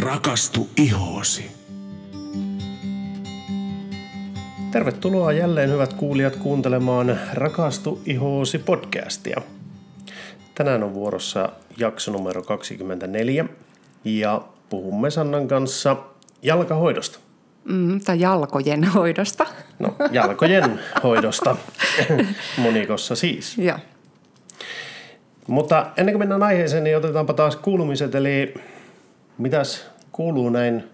Rakastu ihoosi. Tervetuloa jälleen hyvät kuulijat kuuntelemaan Rakastu ihoosi podcastia. Tänään on vuorossa jakso numero 24 ja puhumme Sannan kanssa jalkahoidosta. Mm, tai jalkojen hoidosta. No, jalkojen hoidosta monikossa siis. Joo. Mutta ennen kuin mennään aiheeseen, niin otetaanpa taas kuulumiset. Eli mitäs kuuluu näin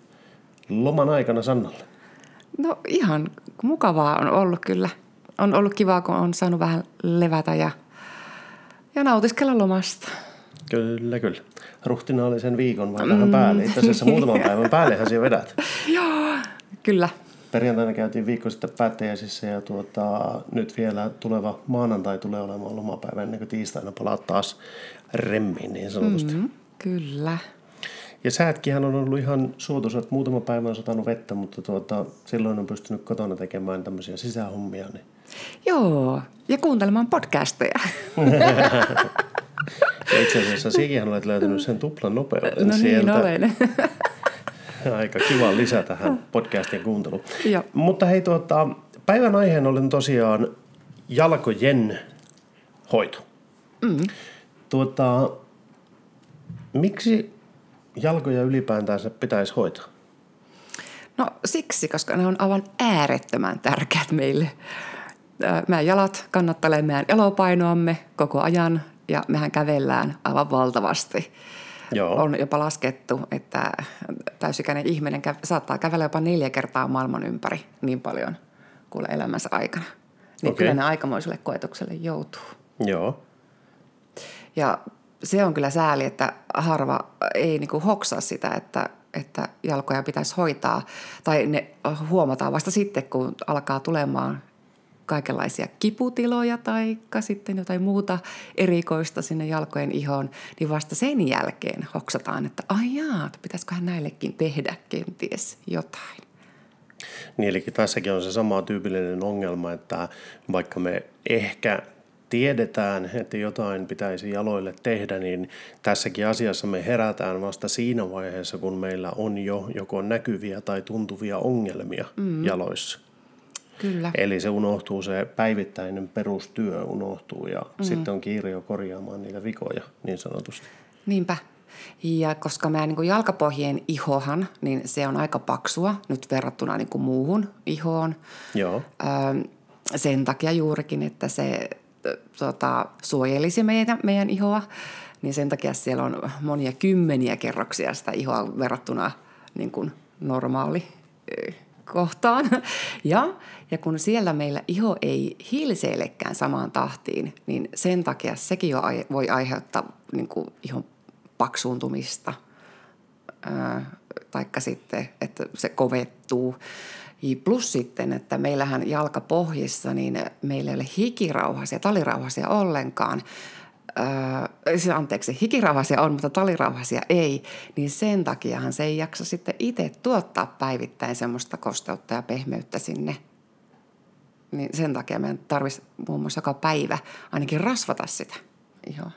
loman aikana Sannalle? No ihan mukavaa on ollut kyllä. On ollut kivaa, kun on saanut vähän levätä ja, ja nautiskella lomasta. Kyllä, kyllä. Ruhtinaallisen viikon vai vähän päälle. Itse asiassa muutaman päivän päällehän siellä vedät. Joo, kyllä. Perjantaina käytiin viikko sitten päättäjäisissä ja tuota, nyt vielä tuleva maanantai tulee olemaan lomapäivä ennen kuin tiistaina palaat taas remmiin niin sanotusti. Mm, kyllä. Ja säätkinhän on ollut ihan suotuisat. Muutama päivä on satanut vettä, mutta tuota, silloin on pystynyt kotona tekemään tämmöisiä sisähommia. Niin. Joo, ja kuuntelemaan podcasteja. ja itse asiassa siikin olet löytänyt sen tuplan nopeuden no niin, sieltä. olen. Aika kiva lisä tähän podcastien kuunteluun. Joo. Mutta hei, tuota, päivän aiheen olen tosiaan jalkojen hoito. Mm. Tuota, miksi jalkoja ylipäätänsä pitäisi hoitaa? No siksi, koska ne on aivan äärettömän tärkeät meille. Meidän jalat kannattelee meidän elopainoamme koko ajan ja mehän kävellään aivan valtavasti. Joo. On jopa laskettu, että täysikäinen ihminen saattaa kävellä jopa neljä kertaa maailman ympäri niin paljon kuin elämänsä aikana. Niin Okei. kyllä ne aikamoiselle koetukselle joutuu. Joo. Ja se on kyllä sääli, että harva ei niinku hoksaa sitä, että, että jalkoja pitäisi hoitaa. Tai ne huomataan vasta sitten, kun alkaa tulemaan kaikenlaisia kiputiloja tai sitten jotain muuta erikoista sinne jalkojen ihoon, niin vasta sen jälkeen hoksataan, että ai jaa, pitäisiköhän näillekin tehdä kenties jotain. Niin, eli tässäkin on se sama tyypillinen ongelma, että vaikka me ehkä tiedetään, että jotain pitäisi jaloille tehdä, niin tässäkin asiassa me herätään vasta siinä vaiheessa, kun meillä on jo joko näkyviä tai tuntuvia ongelmia mm. jaloissa. Kyllä. Eli se unohtuu, se päivittäinen perustyö unohtuu ja mm. sitten on kiire jo korjaamaan niitä vikoja niin sanotusti. Niinpä. Ja koska meidän niin jalkapohjien ihohan, niin se on aika paksua nyt verrattuna niin kuin muuhun ihoon. Joo. Öö, sen takia juurikin, että se tota, suojelisi meidän, meidän ihoa, niin sen takia siellä on monia kymmeniä kerroksia sitä ihoa verrattuna niin kuin normaali kohtaan. Ja, ja kun siellä meillä iho ei hilseillekään samaan tahtiin, niin sen takia sekin jo ai, voi aiheuttaa niin kuin ihon paksuuntumista. Ää, taikka sitten, että se kovettuu. Plus sitten, että meillähän jalkapohjissa, niin meillä ei ole hikirauhasia, talirauhasia ollenkaan. Öö, anteeksi, hikirauhasia on, mutta talirauhasia ei, niin sen takiahan se ei jaksa sitten itse tuottaa päivittäin semmoista kosteutta ja pehmeyttä sinne. Niin sen takia meidän tarvitsisi muun muassa joka päivä ainakin rasvata sitä ihoa.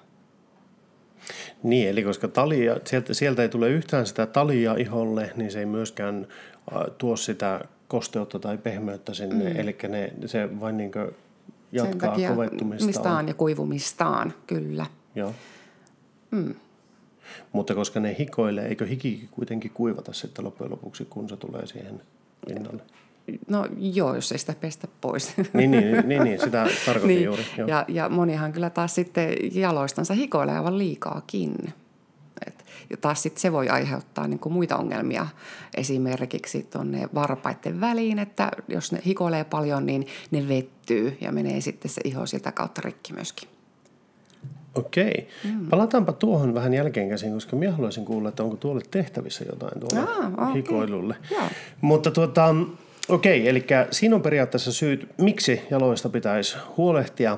Niin, eli koska talia, sieltä, sieltä ei tule yhtään sitä talia iholle, niin se ei myöskään äh, tuo sitä kosteutta tai pehmeyttä sinne. Mm. Eli ne, se vain niin jatkaa kovettumistaan. Mistaan ja kuivumistaan, kyllä. Joo. Mm. Mutta koska ne hikoilee, eikö hiki kuitenkin kuivata sitten loppujen lopuksi, kun se tulee siihen pinnalle? No joo, jos ei sitä pestä pois. Niin, niin, niin, niin sitä tarkoitin niin. juuri. Joo. Ja, ja monihan kyllä taas sitten jaloistansa hikoilee aivan liikaakin. Ja taas sitten se voi aiheuttaa niin kuin muita ongelmia esimerkiksi tuonne varpaiden väliin, että jos ne hikoilee paljon, niin ne vettyy ja menee sitten se iho sitä kautta rikki myöskin. Okei. Mm. Palataanpa tuohon vähän jälkeen käsin, koska minä haluaisin kuulla, että onko tuolle tehtävissä jotain tuolle Ah, okei. hikoilulle. Joo. Mutta tuota, okei, eli siinä on periaatteessa syyt, miksi jaloista pitäisi huolehtia.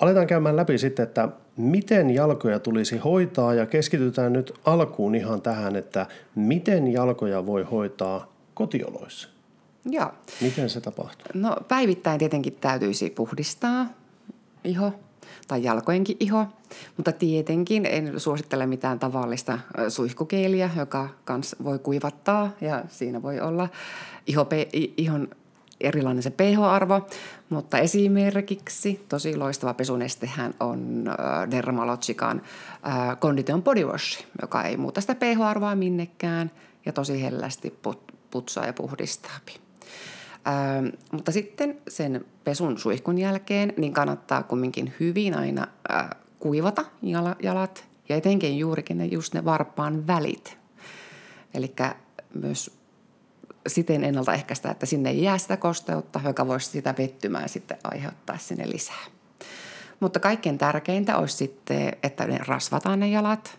Aletaan käymään läpi sitten, että miten jalkoja tulisi hoitaa ja keskitytään nyt alkuun ihan tähän, että miten jalkoja voi hoitaa kotioloissa. Joo. Miten se tapahtuu? No päivittäin tietenkin täytyisi puhdistaa iho. tai jalkojenkin iho. Mutta tietenkin en suosittele mitään tavallista suihkukeeliä, joka kans voi kuivattaa ja siinä voi olla iho, ihon erilainen se pH-arvo, mutta esimerkiksi tosi loistava pesunestehän on Dermalogican Condition Body Wash, joka ei muuta sitä pH-arvoa minnekään ja tosi hellästi putsaa ja puhdistaa. Ähm, mutta sitten sen pesun suihkun jälkeen niin kannattaa kumminkin hyvin aina äh, kuivata jalat ja etenkin juurikin ne, just ne varpaan välit. Eli myös siten ennaltaehkäistä, että sinne ei jää sitä kosteutta, joka voisi sitä vettymään sitten aiheuttaa sinne lisää. Mutta kaikkein tärkeintä olisi sitten, että ne rasvataan ne jalat.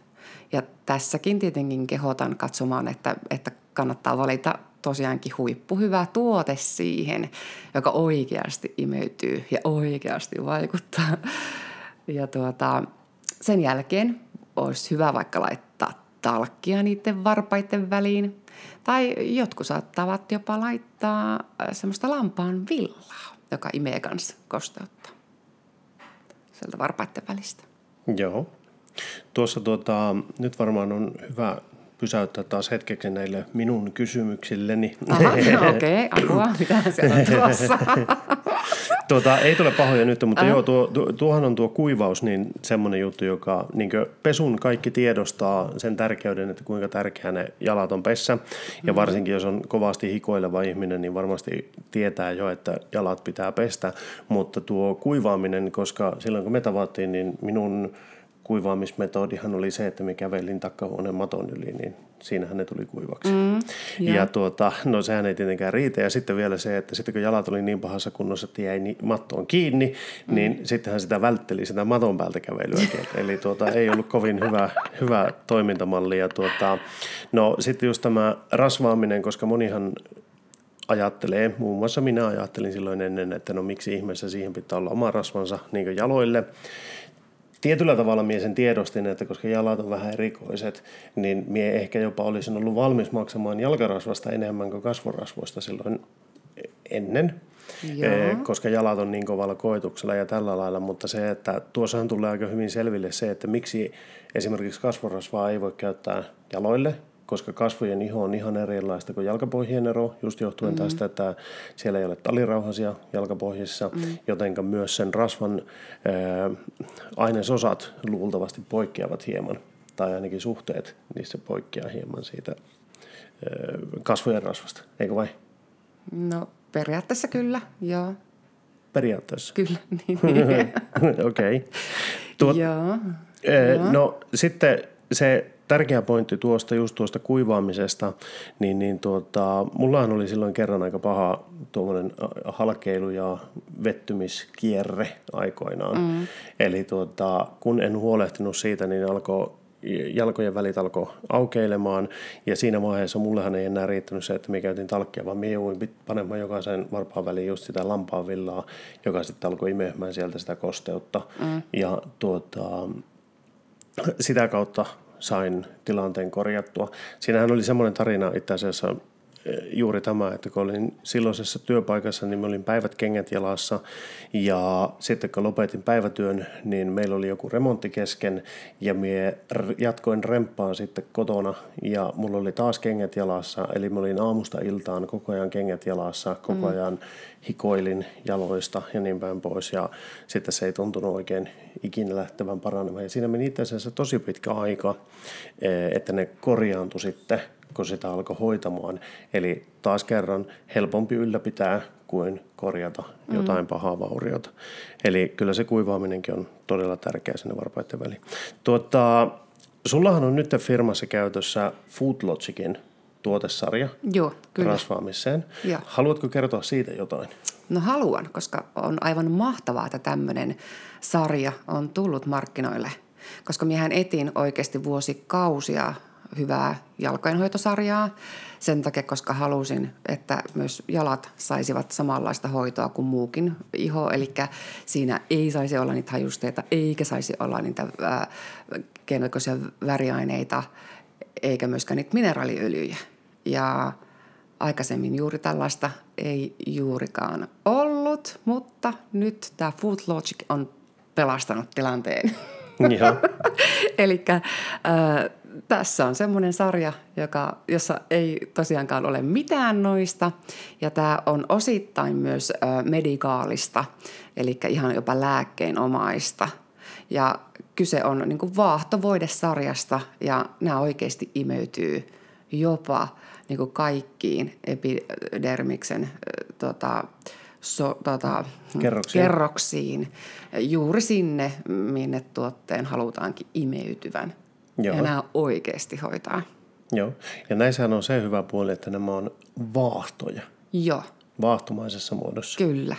Ja tässäkin tietenkin kehotan katsomaan, että, että kannattaa valita tosiaankin huippuhyvä tuote siihen, joka oikeasti imeytyy ja oikeasti vaikuttaa. Ja tuota, sen jälkeen olisi hyvä vaikka laittaa talkkia niiden varpaiden väliin. Tai jotkut saattavat jopa laittaa äh, semmoista lampaan villaa, joka imee kanssa kosteutta sieltä varpaiden välistä. Joo. Tuossa tuota, nyt varmaan on hyvä pysäyttää taas hetkeksi näille minun kysymyksilleni. okei, okay, apua, mitä siellä on tuossa? tuota, ei tule pahoja nyt, mutta uh-huh. joo, tuo, tuo, tuohan on tuo kuivaus, niin semmoinen juttu, joka niin pesun kaikki tiedostaa sen tärkeyden, että kuinka tärkeä ne jalat on pessä. Ja mm-hmm. varsinkin, jos on kovasti hikoileva ihminen, niin varmasti tietää jo, että jalat pitää pestä. Mutta tuo kuivaaminen, koska silloin kun me tavattiin, niin minun kuivaamismetodihan oli se, että me kävelin takkahuoneen maton yli, niin siinähän ne tuli kuivaksi. Mm, yeah. ja tuota, no sehän ei tietenkään riitä. Ja sitten vielä se, että sitten kun jalat oli niin pahassa kunnossa, että jäi niin mattoon kiinni, mm. niin sittenhän sitä vältteli sitä maton päältä kävelyäkin. Eli tuota, ei ollut kovin hyvä, hyvä toimintamalli. Ja tuota, no sitten just tämä rasvaaminen, koska monihan ajattelee, muun muassa minä ajattelin silloin ennen, että no miksi ihmeessä siihen pitää olla oma rasvansa niin jaloille tietyllä tavalla mie sen tiedostin, että koska jalat on vähän erikoiset, niin mie ehkä jopa olisin ollut valmis maksamaan jalkarasvasta enemmän kuin kasvorasvoista silloin ennen. Joo. Eh, koska jalat on niin kovalla koetuksella ja tällä lailla, mutta se, että tuossahan tulee aika hyvin selville se, että miksi esimerkiksi kasvorasvaa ei voi käyttää jaloille, koska kasvojen iho on ihan erilaista kuin jalkapohjien ero, just johtuen mm. tästä, että siellä ei ole talirauhasia jalkapohjissa, mm. jotenka myös sen rasvan ää, ainesosat luultavasti poikkeavat hieman, tai ainakin suhteet niissä poikkeaa hieman siitä ää, kasvojen rasvasta, eikö vai? No periaatteessa kyllä, joo. Periaatteessa? Kyllä, niin. Okei. okay. Joo. No sitten se tärkeä pointti tuosta, just tuosta kuivaamisesta, niin, niin tuota, mullahan oli silloin kerran aika paha tuommoinen halkeilu ja vettymiskierre aikoinaan. Mm. Eli tuota, kun en huolehtinut siitä, niin alkoi jalkojen välit alkoi aukeilemaan ja siinä vaiheessa mullehan ei enää riittänyt se, että me käytin talkkia, vaan me jouduin panemaan jokaisen varpaan väliin just sitä lampaanvillaa, joka sitten alkoi imehmään sieltä sitä kosteutta. Mm. Ja tuota, sitä kautta sain tilanteen korjattua. Siinähän oli semmoinen tarina itse asiassa eh, juuri tämä, että kun olin silloisessa työpaikassa, niin mä olin päivät kengät jalassa ja sitten kun lopetin päivätyön, niin meillä oli joku remontti kesken ja mie jatkoin remppaan sitten kotona ja mulla oli taas kengät jalassa, eli mä olin aamusta iltaan koko ajan kengät jalassa, koko mm. ajan. Hikoilin jaloista ja niin päin pois ja sitten se ei tuntunut oikein ikinä lähtevän paranemaan. Ja siinä meni itse asiassa tosi pitkä aika, eh, että ne korjaantui sitten, kun sitä alkoi hoitamaan. Eli taas kerran helpompi ylläpitää kuin korjata mm. jotain mm. pahaa vauriota. Eli kyllä se kuivaaminenkin on todella tärkeä sinne varpaiden väliin. Tuota, sullahan on nyt firmassa käytössä Foodlogicin tuotesarja Joo, kyllä. rasvaamiseen. Joo. Haluatko kertoa siitä jotain? No haluan, koska on aivan mahtavaa, että tämmöinen sarja on tullut markkinoille. Koska miehän etin oikeasti vuosikausia hyvää jalkojenhoitosarjaa sen takia, koska halusin, että myös jalat saisivat samanlaista hoitoa kuin muukin iho. Eli siinä ei saisi olla niitä hajusteita, eikä saisi olla niitä keinoikoisia väriaineita, eikä myöskään niitä mineraaliöljyjä. Ja aikaisemmin juuri tällaista ei juurikaan ollut, mutta nyt tämä Food Logic on pelastanut tilanteen. Eli äh, tässä on semmoinen sarja, joka, jossa ei tosiaankaan ole mitään noista. Ja tämä on osittain myös äh, medikaalista, eli ihan jopa lääkkeenomaista. Ja kyse on niin kuin vaahtovoidesarjasta ja nämä oikeasti imeytyy jopa niin kuin kaikkiin epidermiksen tota, so, tota, Kerroksiin. kerroksiin, juuri sinne, minne tuotteen halutaankin imeytyvän. Joo. Ja nämä oikeasti hoitaa. Joo. Ja näissähän on se hyvä puoli, että nämä on vaahtoja. Joo, Vaahtomaisessa muodossa. kyllä.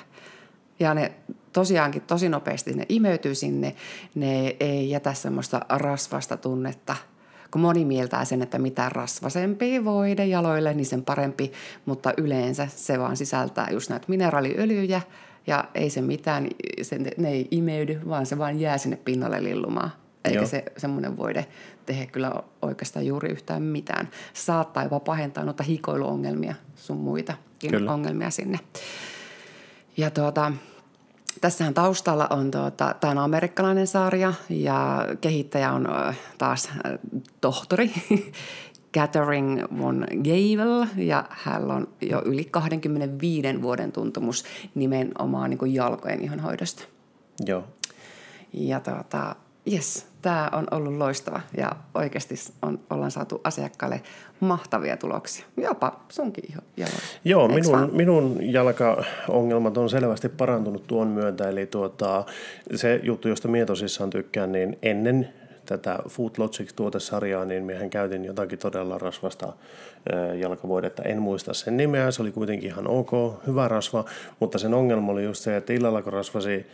Ja ne tosiaankin tosi nopeasti ne imeytyy sinne, ne ei jätä semmoista rasvasta tunnetta. Kun moni mieltää sen, että mitä rasvasempi voide jaloille, niin sen parempi, mutta yleensä se vaan sisältää just näitä mineraaliöljyjä ja ei se mitään, se, ne ei imeydy, vaan se vaan jää sinne pinnalle lillumaan. Eikä Joo. se semmoinen voide tehdä kyllä oikeastaan juuri yhtään mitään. Saattaa jopa pahentaa noita hikoiluongelmia sun muita ongelmia sinne. Ja tuota, tässähän taustalla on, tuota, tämä on amerikkalainen sarja ja kehittäjä on taas tohtori Catherine von Gavel ja hän on jo yli 25 vuoden tuntemus nimenomaan niin kuin jalkojen ihonhoidosta. Joo. Ja tuota, yes, tämä on ollut loistava ja oikeasti on, ollaan saatu asiakkaille mahtavia tuloksia. Jopa sunkin iho. Joo, Eiks minun, vaan? minun jalkaongelmat on selvästi parantunut tuon myötä. Eli tuota, se juttu, josta minä tosissaan tykkään, niin ennen tätä Food Logic-tuotesarjaa, niin mehän käytin jotakin todella rasvasta jalkavoidetta. En muista sen nimeä, se oli kuitenkin ihan ok, hyvä rasva, mutta sen ongelma oli just se, että illalla kun rasvasi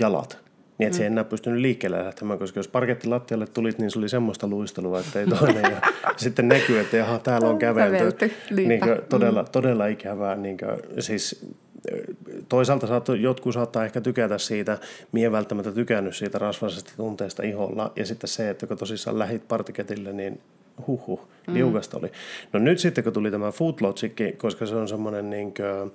jalat, niin et se ei enää pystynyt liikkeelle lähtemään, koska jos parkettilattialle tulit, niin se oli semmoista luistelua, että ei toinen. Ja sitten näkyy, että jaha, täällä on kävelty. Kävelty, Niin kuin, todella, todella ikävää. Niin kuin, siis toisaalta saat, jotkut saattaa ehkä tykätä siitä, mie välttämättä tykännyt siitä rasvaisesta tunteesta iholla. Ja sitten se, että kun tosissaan lähit partiketille, niin huhhuh, liukasta oli. No nyt sitten kun tuli tämä Food Logic, koska se on semmoinen niin kuin,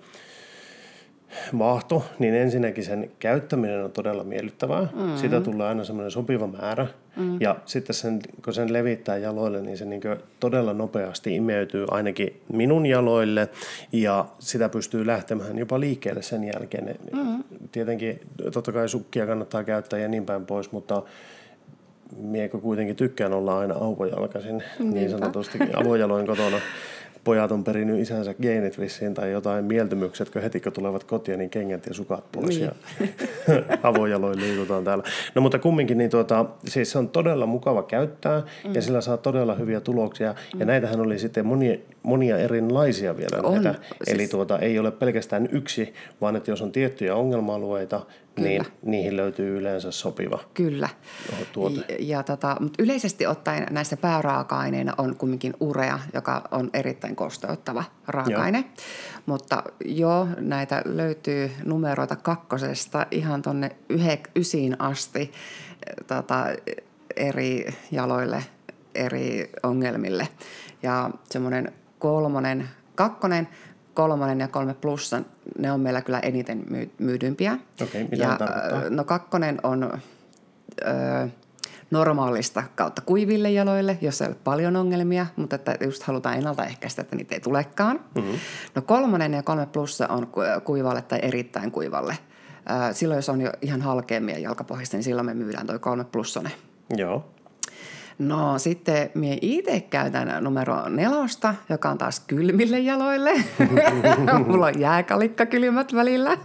vaahto, niin ensinnäkin sen käyttäminen on todella miellyttävää. Mm-hmm. Sitä tulee aina semmoinen sopiva määrä. Mm-hmm. Ja sitten sen, kun sen levittää jaloille, niin se niin todella nopeasti imeytyy ainakin minun jaloille. Ja sitä pystyy lähtemään jopa liikkeelle sen jälkeen. Mm-hmm. Tietenkin totta kai sukkia kannattaa käyttää ja niin päin pois, mutta miekö kuitenkin tykkään olla aina aupojalkaisin niin sanotusti avojaloin kotona. Pojat on perinyt isänsä geenit vissiin tai jotain mieltymykset, kun heti kun tulevat kotiin, niin kengät ja sukat pois Niin. ja avojaloin liikutaan täällä. No mutta kumminkin, niin tuota, siis se on todella mukava käyttää mm. ja sillä saa todella hyviä tuloksia. Mm. Ja näitähän oli sitten monia, monia erilaisia vielä On, näitä. siis- Eli tuota, ei ole pelkästään yksi, vaan että jos on tiettyjä ongelma-alueita, niin niihin löytyy yleensä sopiva Kyllä. tuote. Ja, ja tota, mutta yleisesti ottaen näissä pääraaka-aineina on kumminkin urea, joka on erittäin kosteuttava raaka-aine. Joo. Mutta joo, näitä löytyy numeroita kakkosesta ihan tuonne ysiin asti tota, eri jaloille, eri ongelmille. Ja semmoinen kolmonen, kakkonen, kolmonen ja kolme plussa, ne on meillä kyllä eniten myy- myydympiä. Okei, mitä ja, tarkoittaa? No kakkonen on ö, normaalista kautta kuiville jaloille, jos ei ole paljon ongelmia, mutta että just halutaan ennaltaehkäistä, että niitä ei tulekaan. Mm-hmm. No kolmonen ja kolme plussa on ku- kuivalle tai erittäin kuivalle. Ö, Silloin, jos on jo ihan halkeamia jalkapohjista, niin silloin me myydään toi kolme plussonen. Joo. No sitten minä itse käytän numero nelosta, joka on taas kylmille jaloille. Mulla on jääkalikka kylmät välillä.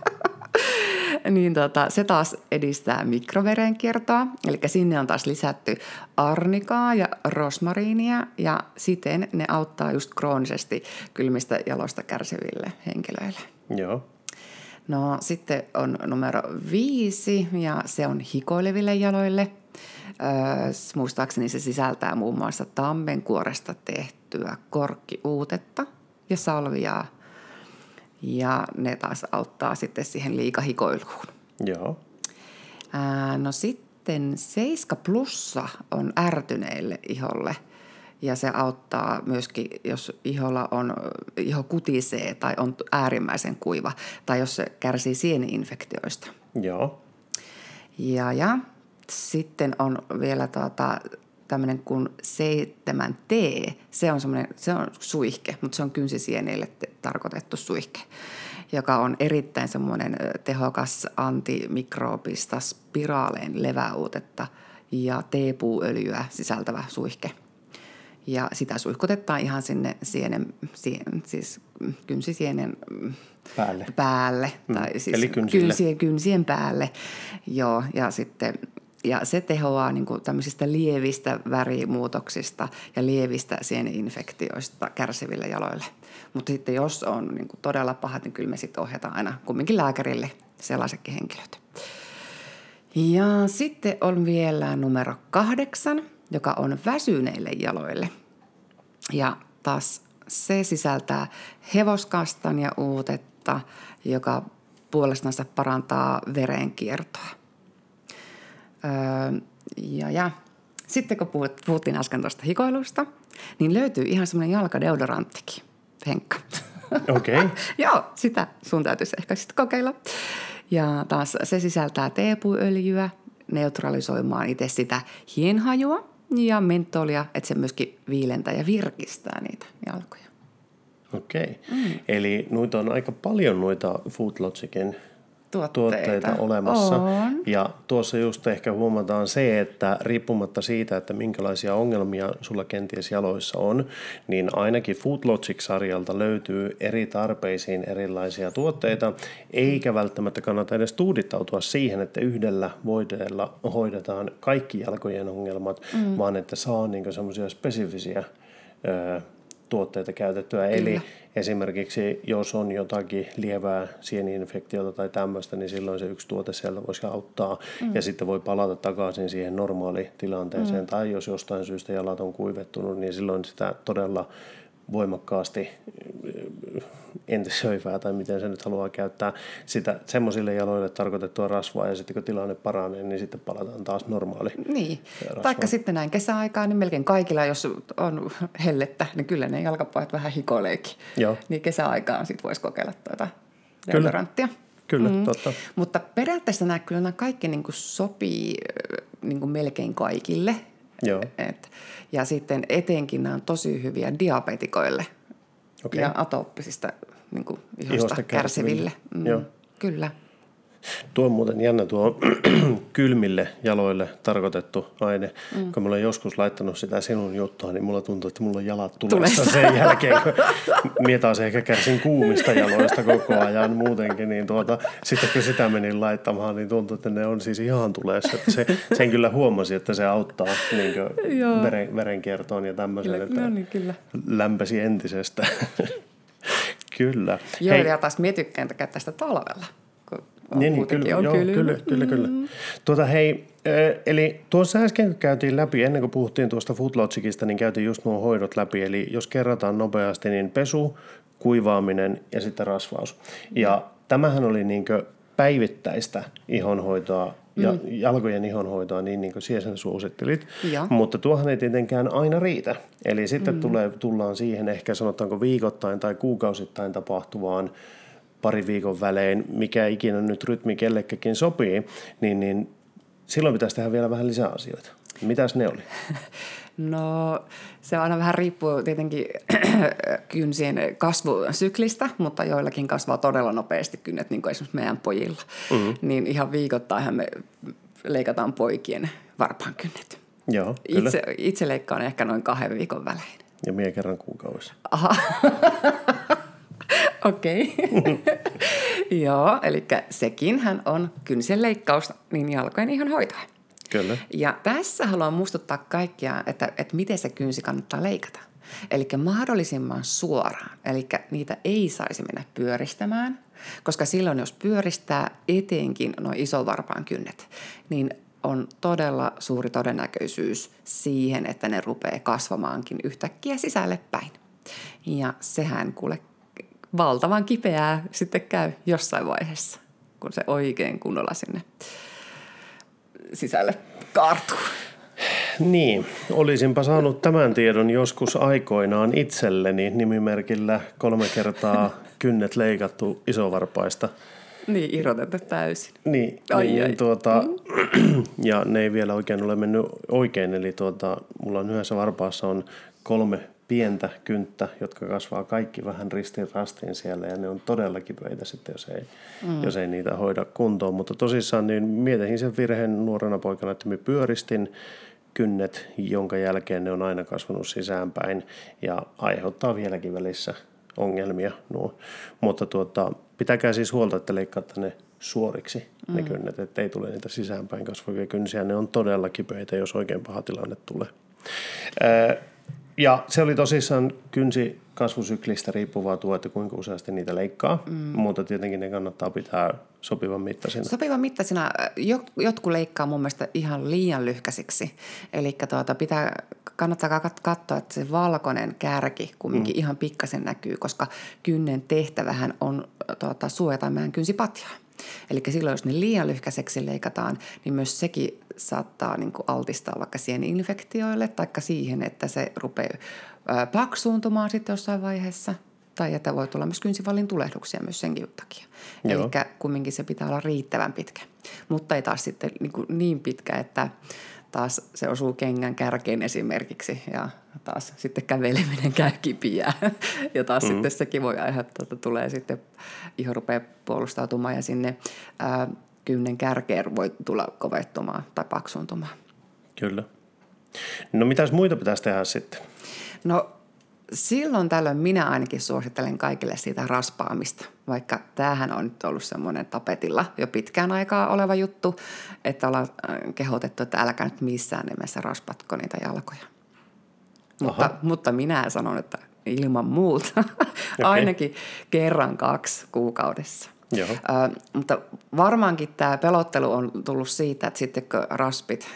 niin tota, se taas edistää mikroverenkiertoa, eli sinne on taas lisätty arnikaa ja rosmariinia ja siten ne auttaa just kroonisesti kylmistä jaloista kärsiville henkilöille. Joo. No sitten on numero viisi ja se on hikoileville jaloille. Öö, muistaakseni se sisältää muun muassa tammenkuoresta tehtyä korkkiuutetta ja salviaa. Ja ne taas auttaa sitten siihen liikahikoiluun. Joo. Ää, no sitten 7 plussa on ärtyneille iholle ja se auttaa myöskin, jos iholla on, iho kutisee tai on äärimmäisen kuiva tai jos se kärsii sieniinfektioista. Joo. Ja, ja sitten on vielä tuota, tämmöinen kuin 7T. Se on, se on suihke, mutta se on kynsisieneille tarkoitettu suihke, joka on erittäin semmoinen tehokas antimikrobista spiraaleen leväuutetta ja teepuuöljyä sisältävä suihke. Ja sitä suihkutetaan ihan sinne sienen, sien, siis kynsisienen päälle, päälle Mm. tai siis Eli kynsille. kynsien, kynsien päälle. Joo, ja sitten ja se tehoaa niin kuin tämmöisistä lievistä värimuutoksista ja lievistä sieninfektioista kärsiville jaloille. Mutta sitten jos on niin kuin todella pahat, niin kyllä me sitten ohjataan aina kumminkin lääkärille sellaisetkin henkilöt. Ja sitten on vielä numero kahdeksan, joka on väsyneille jaloille. Ja taas se sisältää hevoskastania uutetta, joka puolestansa parantaa verenkiertoa. Öö, ja, ja sitten kun puhut, puhuttiin äsken tuosta hikoilusta, niin löytyy ihan semmoinen jalkadeodoranttikin, Henkka. Okei. Okay. Joo, sitä sun täytyisi ehkä sitten kokeilla. Ja taas se sisältää teepuöljyä neutralisoimaan itse sitä hienhajua ja mentolia, että se myöskin viilentää ja virkistää niitä jalkoja. Okei. Okay. Mm. Eli noita on aika paljon noita Foodlogicin Tuotteita. tuotteita olemassa. On. Ja tuossa just ehkä huomataan se, että riippumatta siitä, että minkälaisia ongelmia sulla kenties jaloissa on, niin ainakin Foodlogic-sarjalta löytyy eri tarpeisiin erilaisia tuotteita, eikä välttämättä kannata edes tuudittautua siihen, että yhdellä voiteella hoidetaan kaikki jalkojen ongelmat, mm. vaan että saa niinku semmoisia spesifisiä ö, tuotteita käytettyä. Kyllä. Eli esimerkiksi jos on jotakin lievää sieni-infektiota tai tämmöistä, niin silloin se yksi tuote sieltä voisi auttaa mm. ja sitten voi palata takaisin siihen normaalitilanteeseen. Mm. Tai jos jostain syystä jalat on kuivettunut, niin silloin sitä todella voimakkaasti entisöivää tai miten se nyt haluaa käyttää sitä semmoisille jaloille tarkoitettua rasvaa ja sitten kun tilanne paranee, niin sitten palataan taas normaali Niin, taikka sitten näin kesäaikaan, niin melkein kaikilla, jos on hellettä, niin kyllä ne jalkapojat vähän hikoileekin. Joo. Niin kesäaikaan sitten voisi kokeilla tuota deodoranttia. Kyllä, mm. totta. Mutta periaatteessa nämä kyllä nämä kaikki niin kuin sopii niin kuin melkein kaikille. Joo. Et, ja sitten etenkin nämä on tosi hyviä diabetikoille Okei. ja atooppisista niin kuin ihosta, Ihosta kärsiville. kärsiville. Joo. Kyllä. Tuo on muuten jännä tuo kylmille jaloille tarkoitettu aine. Mm. Kun mä olen joskus laittanut sitä sinun juttua, niin mulla tuntuu, että mulla on jalat tulessa, sen jälkeen. Kun mie taas ehkä kärsin kuumista jaloista koko ajan muutenkin, niin tuota, sitten kun sitä menin laittamaan, niin tuntuu, että ne on siis ihan tulessa. Että se, sen kyllä huomasi, että se auttaa niin veren, verenkiertoon ja tämmöisen, Kyllä, että no niin, kyllä. lämpesi entisestä. kyllä. Joo, Hei. ja taas mie tykkään käyttää sitä talvella. Niin, niin kyllä, on joo, kylmä. kyllä, kyllä, kyllä. Tuota, hei, eli tuossa äsken käytiin läpi, ennen kuin puhuttiin tuosta Footlogicista, niin käytiin just nuo hoidot läpi. Eli jos kerrataan nopeasti, niin pesu, kuivaaminen ja sitten rasvaus. Ja tämähän oli niin päivittäistä ihonhoitoa ja mm. jalkojen ihonhoitoa, niin, niin kuin sinä sen suosittelit. Joo. Mutta tuohan ei tietenkään aina riitä. Eli sitten mm. tulee, tullaan siihen ehkä sanotaanko viikoittain tai kuukausittain tapahtuvaan pari viikon välein, mikä ikinä nyt rytmi kellekäkin sopii, niin, niin silloin pitäisi tehdä vielä vähän lisää asioita. Mitäs ne oli? No se aina vähän riippuu tietenkin kynsien kasvusyklistä, mutta joillakin kasvaa todella nopeasti kynnet, niin kuin esimerkiksi meidän pojilla. Mm-hmm. Niin ihan viikoittainhan me leikataan poikien varpaankynnet. Joo, kyllä. Itse, itse leikkaan ehkä noin kahden viikon välein. Ja mie kerran kuukaudessa. Aha. Okei. Joo, eli sekin hän on kynsien leikkaus niin jalkojen ihan hoitoa. Kyllä. Ja tässä haluan muistuttaa kaikkia, että, että miten se kynsi kannattaa leikata. Eli mahdollisimman suoraan. Eli niitä ei saisi mennä pyöristämään, koska silloin jos pyöristää etenkin nuo isovarpaan kynnet, niin on todella suuri todennäköisyys siihen, että ne rupeaa kasvamaankin yhtäkkiä sisälle päin. Ja sehän kuule valtavan kipeää sitten käy jossain vaiheessa, kun se oikein kunnolla sinne sisälle kaartuu. Niin, olisinpa saanut tämän tiedon joskus aikoinaan itselleni nimimerkillä kolme kertaa kynnet leikattu isovarpaista. Niin, irrotettu täysin. Niin, Ai, niin ai. Tuota, ja ne ei vielä oikein ole mennyt oikein, eli tuota, mulla on yhdessä varpaassa on kolme pientä kynttä, jotka kasvaa kaikki vähän ristin rastiin siellä ja ne on todella kipeitä sitten, jos ei, mm. jos ei niitä hoida kuntoon. Mutta tosissaan niin mietin sen virheen nuorena poikana, että me pyöristin kynnet, jonka jälkeen ne on aina kasvanut sisäänpäin ja aiheuttaa vieläkin välissä ongelmia. Nuo. Mutta tuota, pitäkää siis huolta, että leikkaatte ne suoriksi mm. ne kynnet, ettei tule niitä sisäänpäin kasvavia kynsiä. Ne on todella kipeitä, jos oikein paha tilanne tulee. Ja se oli tosissaan kynsi kasvusyklistä riippuvaa tuo, että kuinka useasti niitä leikkaa, mm. mutta tietenkin ne kannattaa pitää sopivan mittaisina. Sopivan mittaisina. Jo, jotkut leikkaa mun mielestä ihan liian lyhkäisiksi. Eli tuota, pitää, kannattaa katsoa, että se valkoinen kärki kumminkin mm. ihan pikkasen näkyy, koska kynnen tehtävähän on tuota, suojata meidän kynsipatjaa. Eli silloin, jos ne liian lyhkäiseksi leikataan, niin myös sekin saattaa niin kuin altistaa vaikka infektioille tai siihen, että se rupeaa paksuuntumaan sitten jossain vaiheessa. Tai että voi tulla myös kynsivallin tulehduksia myös senkin takia. Eli kumminkin se pitää olla riittävän pitkä. Mutta ei taas sitten niin, niin pitkä, että taas se osuu kengän kärkeen esimerkiksi ja taas sitten käveleminen käy kipiää. Ja taas mm. sitten sekin voi aiheuttaa, että tulee sitten, iho rupeaa puolustautumaan ja sinne ää, kynnen kärkeen voi tulla kovettumaan tai paksuntumaan. Kyllä. No mitäs muita pitäisi tehdä sitten? No silloin tällöin minä ainakin suosittelen kaikille siitä raspaamista, vaikka tämähän on nyt ollut semmoinen tapetilla jo pitkään aikaa oleva juttu, että ollaan äh, kehotettu, että älkää nyt missään nimessä raspatko niitä jalkoja. Mutta, mutta minä sanon, että ilman muuta, okay. ainakin kerran kaksi kuukaudessa. Joo. Ö, mutta varmaankin tämä pelottelu on tullut siitä, että sitten kun raspit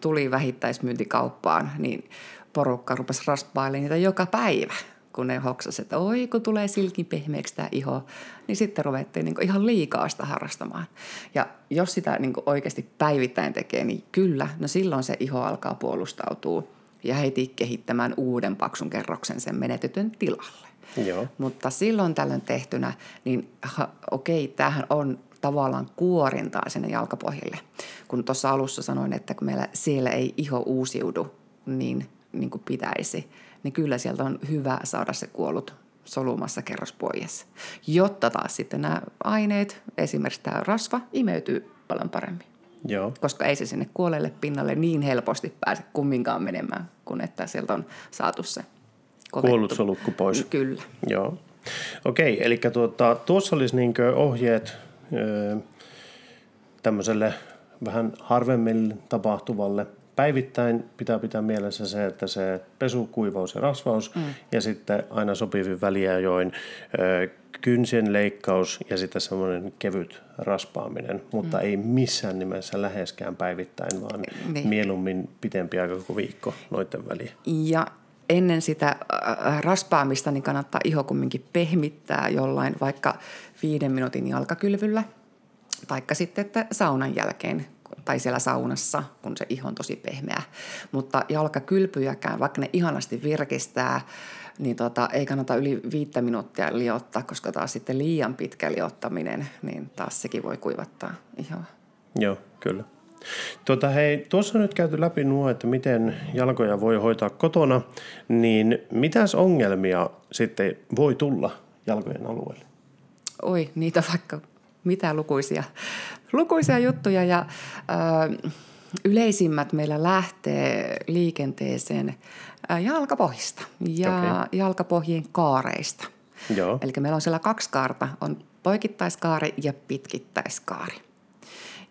tuli vähittäismyyntikauppaan, niin porukka rupesi raspailemaan niitä joka päivä, kun ne hoksasi, että oi kun tulee silkin pehmeäksi tämä iho, niin sitten ruvettiin niin ihan liikaa sitä harrastamaan. Ja jos sitä niin oikeasti päivittäin tekee, niin kyllä, no silloin se iho alkaa puolustautua ja heti kehittämään uuden paksun kerroksen sen menetetyn tilalle. Joo. Mutta silloin tällöin tehtynä, niin ha, okei, tämähän on tavallaan kuorintaa sinne jalkapohjille. Kun tuossa alussa sanoin, että kun meillä siellä ei iho uusiudu niin, niin kuin pitäisi, niin kyllä sieltä on hyvä saada se kuollut solumassa kerrospohjassa, jotta taas sitten nämä aineet, esimerkiksi tämä rasva, imeytyy paljon paremmin. Joo. Koska ei se sinne kuolelle pinnalle niin helposti pääse kumminkaan menemään, kun että sieltä on saatu se Kuollut solukku pois. Kyllä. Joo. Okei, eli tuota, tuossa olisi niin ohjeet tämmöiselle vähän harvemmin tapahtuvalle päivittäin pitää pitää mielessä se, että se pesu, kuivaus ja rasvaus mm. ja sitten aina sopivin väliajoin ö, kynsien leikkaus ja sitten semmoinen kevyt raspaaminen, mutta mm. ei missään nimessä läheskään päivittäin, vaan niin. mieluummin pitempi aika kuin viikko noiden väliin. Ja ennen sitä raspaamista niin kannattaa iho kumminkin pehmittää jollain vaikka viiden minuutin jalkakylvyllä. Taikka sitten, että saunan jälkeen tai siellä saunassa, kun se iho on tosi pehmeä. Mutta jalkakylpyjäkään, vaikka ne ihanasti virkistää, niin tota, ei kannata yli viittä minuuttia liottaa, koska taas sitten liian pitkä liottaminen, niin taas sekin voi kuivattaa ihoa. Joo, kyllä. Tuota, hei, tuossa on nyt käyty läpi nuo, että miten jalkoja voi hoitaa kotona, niin mitäs ongelmia sitten voi tulla jalkojen alueelle? Oi, niitä vaikka mitä lukuisia, lukuisia juttuja ja ö, yleisimmät meillä lähtee liikenteeseen jalkapohjista ja okay. jalkapohjien kaareista. Joo. Eli meillä on siellä kaksi kaarta, on poikittaiskaari ja pitkittäiskaari.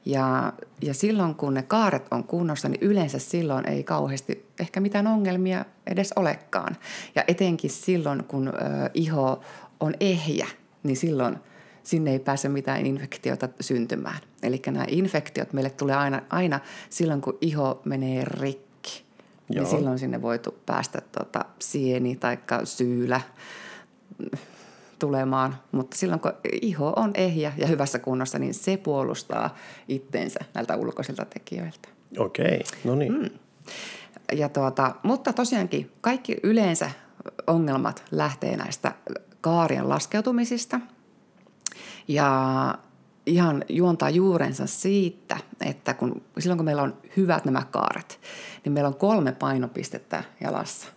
Ja, ja silloin kun ne kaaret on kunnossa, niin yleensä silloin ei kauheasti ehkä mitään ongelmia edes olekaan. Ja etenkin silloin, kun ö, iho on ehjä, niin silloin sinne ei pääse mitään infektiota syntymään. Eli nämä infektiot meille tulee aina, aina silloin, kun iho menee rikki. Niin Joo. Niin silloin sinne voi päästä tota, sieni tai syylä tulemaan, mutta silloin kun iho on ehjä ja hyvässä kunnossa, niin se puolustaa itteensä näiltä ulkoisilta tekijöiltä. Okei, no niin. Mm. Ja tuota, mutta tosiaankin kaikki yleensä ongelmat lähtee näistä kaarien laskeutumisista. Ja ihan juontaa juurensa siitä, että kun, silloin kun meillä on hyvät nämä kaaret, niin meillä on kolme painopistettä jalassa.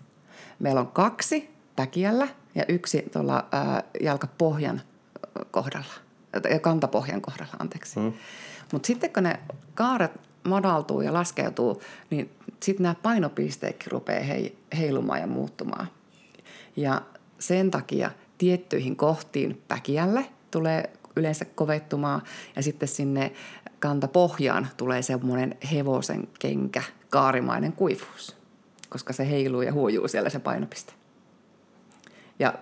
Meillä on kaksi päkiällä ja yksi tuolla ää, jalkapohjan kohdalla, ja kantapohjan kohdalla, anteeksi. Mm. Mutta sitten kun ne kaaret madaltuu ja laskeutuu, niin sitten nämä painopisteetkin rupeaa hei, heilumaan ja muuttumaan. Ja sen takia tiettyihin kohtiin päkiälle tulee yleensä kovettumaan ja sitten sinne kantapohjaan tulee semmoinen hevosen kenkä, kaarimainen kuivuus, koska se heiluu ja huojuu siellä se painopiste. Ja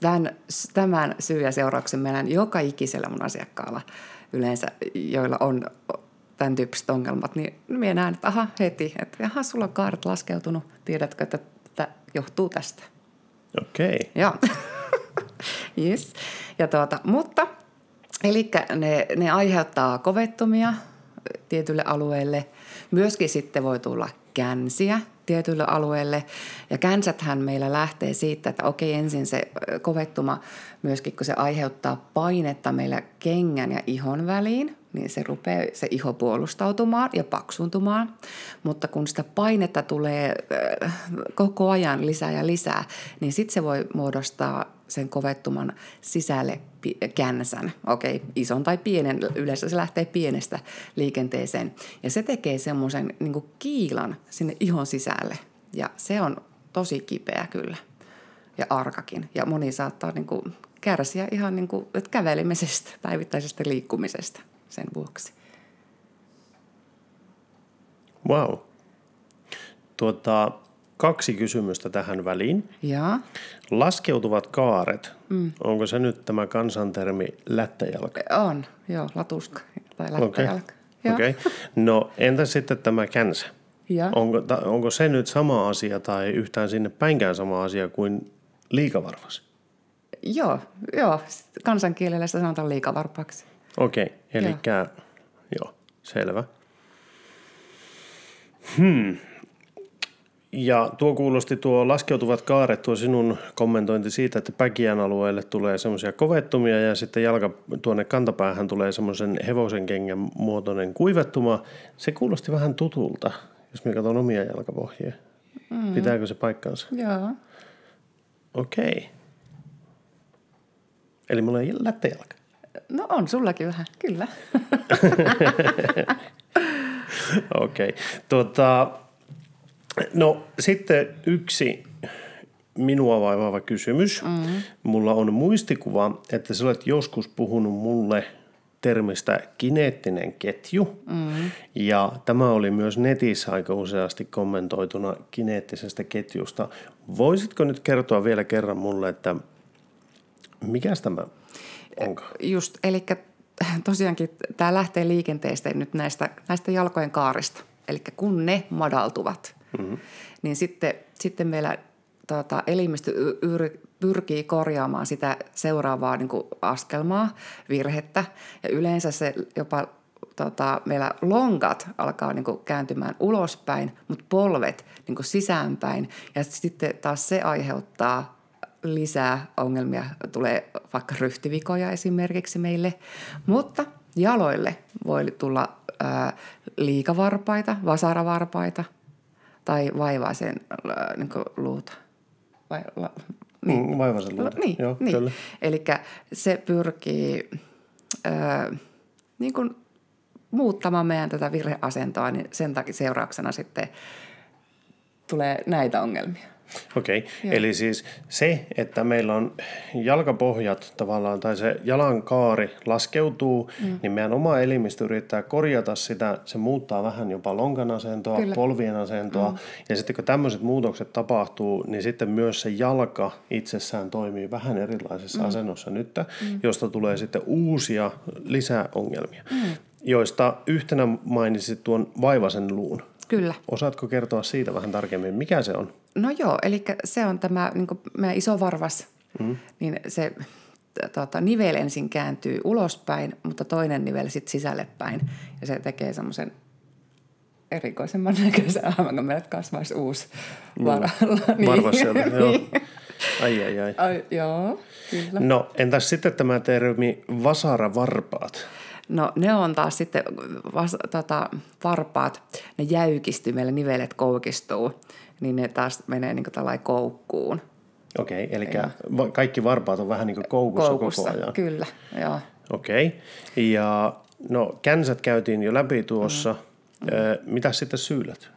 tämän, tämän syy ja seurauksen meidän joka ikisellä mun asiakkaalla yleensä, joilla on tämän tyyppiset ongelmat, niin minä näen, että aha, heti, että jaha, sulla on kaaret laskeutunut, tiedätkö, että tämä johtuu tästä. Okei. Okay. Joo. yes. Ja tuota, mutta, eli ne, ne aiheuttaa kovettumia tietylle alueelle. Myöskin sitten voi tulla känsiä tietylle alueelle. Ja känsäthän meillä lähtee siitä, että okei ensin se kovettuma myöskin, kun se aiheuttaa painetta meillä kengän ja ihon väliin, niin se rupeaa se iho puolustautumaan ja paksuntumaan. Mutta kun sitä painetta tulee koko ajan lisää ja lisää, niin sitten se voi muodostaa sen kovettuman sisälle känsän. Okei, okay, ison tai pienen, yleensä se lähtee pienestä liikenteeseen. Ja se tekee semmoisen niin kiilan sinne ihon sisälle. Ja se on tosi kipeä kyllä ja arkakin. Ja moni saattaa niin kuin kärsiä ihan niin kuin, kävelemisestä, päivittäisestä liikkumisesta sen vuoksi. Wow. Tuota, kaksi kysymystä tähän väliin. Ja. Laskeutuvat kaaret, mm. onko se nyt tämä kansantermi lättäjalka? On, joo, latuska tai lättäjalka. Okei, okay. no entä sitten tämä känsä? Ja. Onko, ta, onko se nyt sama asia tai yhtään sinne päinkään sama asia kuin liikavarvas? Joo, joo. kansankielellä sitä sanotaan liikavarpaksi. Okei, okay. eli joo. joo, selvä. Hmm. Ja tuo kuulosti tuo laskeutuvat kaaret, tuo sinun kommentointi siitä, että päkiän alueelle tulee semmoisia kovettumia ja sitten jalka tuonne kantapäähän tulee semmoisen hevosen kengän muotoinen kuivettuma. Se kuulosti vähän tutulta, jos minä katson omia jalkapohjia. Mm. Pitääkö se paikkaansa? Joo. Okei. Okay. Eli mulla ei lättäjalka. No on sullakin vähän, kyllä. Okei. Okay. Tota, No sitten yksi minua vaivaava kysymys. Mm-hmm. Mulla on muistikuva, että sä olet joskus puhunut mulle termistä kineettinen ketju. Mm-hmm. Ja tämä oli myös netissä aika useasti kommentoituna kineettisestä ketjusta. Voisitko nyt kertoa vielä kerran mulle, että mikä tämä onkaan? Just, eli tosiaankin tämä lähtee liikenteestä nyt näistä, näistä jalkojen kaarista. Eli kun ne madaltuvat – mm-hmm. niin sitten, sitten meillä tota, elimistö yr, pyrkii korjaamaan sitä seuraavaa niin kuin askelmaa, virhettä. Ja yleensä se jopa tota, meillä lonkat alkaa niin kuin kääntymään ulospäin, mutta polvet niin kuin sisäänpäin. Ja sitten taas se aiheuttaa lisää ongelmia. Tulee vaikka ryhtivikoja esimerkiksi meille. Mutta jaloille voi tulla ää, liikavarpaita, vasaravarpaita – tai vaivaisen äh, niin luuta. Vai, la, niin. Mm, vaivaisen luuta, niin, Joo, niin. Eli se pyrkii äh, niin kuin muuttamaan meidän tätä virheasentoa, niin sen takia seurauksena sitten tulee näitä ongelmia. Okei, okay. eli siis se, että meillä on jalkapohjat tavallaan tai se jalankaari laskeutuu, mm. niin meidän oma elimistö yrittää korjata sitä. Se muuttaa vähän jopa lonkan asentoa, Kyllä. polvien asentoa. Mm. Ja sitten kun tämmöiset muutokset tapahtuu, niin sitten myös se jalka itsessään toimii vähän erilaisessa mm. asennossa nyt, mm. josta tulee sitten uusia lisäongelmia. Mm. Joista yhtenä mainitsit tuon vaivasen luun. Kyllä. Osaatko kertoa siitä vähän tarkemmin, mikä se on? No joo, eli se on tämä niin meidän iso varvas, mm. niin se tota, nivel ensin kääntyy ulospäin, mutta toinen nivel sitten sisälle päin. Ja se tekee semmoisen erikoisemman näköisen aivan, kun meidät kasvaisi uusi mm. var- niin. varvas sieltä, joo. Ai ai ai. Ai, joo, kyllä. No entäs sitten tämä termi vasaravarpaat? No ne on taas sitten vas, tota, varpaat, ne jäykistyy, meillä nivelet koukistuu, niin ne taas menee niin kuin koukkuun. Okei, eli va- kaikki varpaat on vähän niin kuin koukussa, Koukussa, koko ajan. kyllä, joo. Okei, ja no känsät käytiin jo läpi tuossa. Mm. Ö, mitä sitten syylät?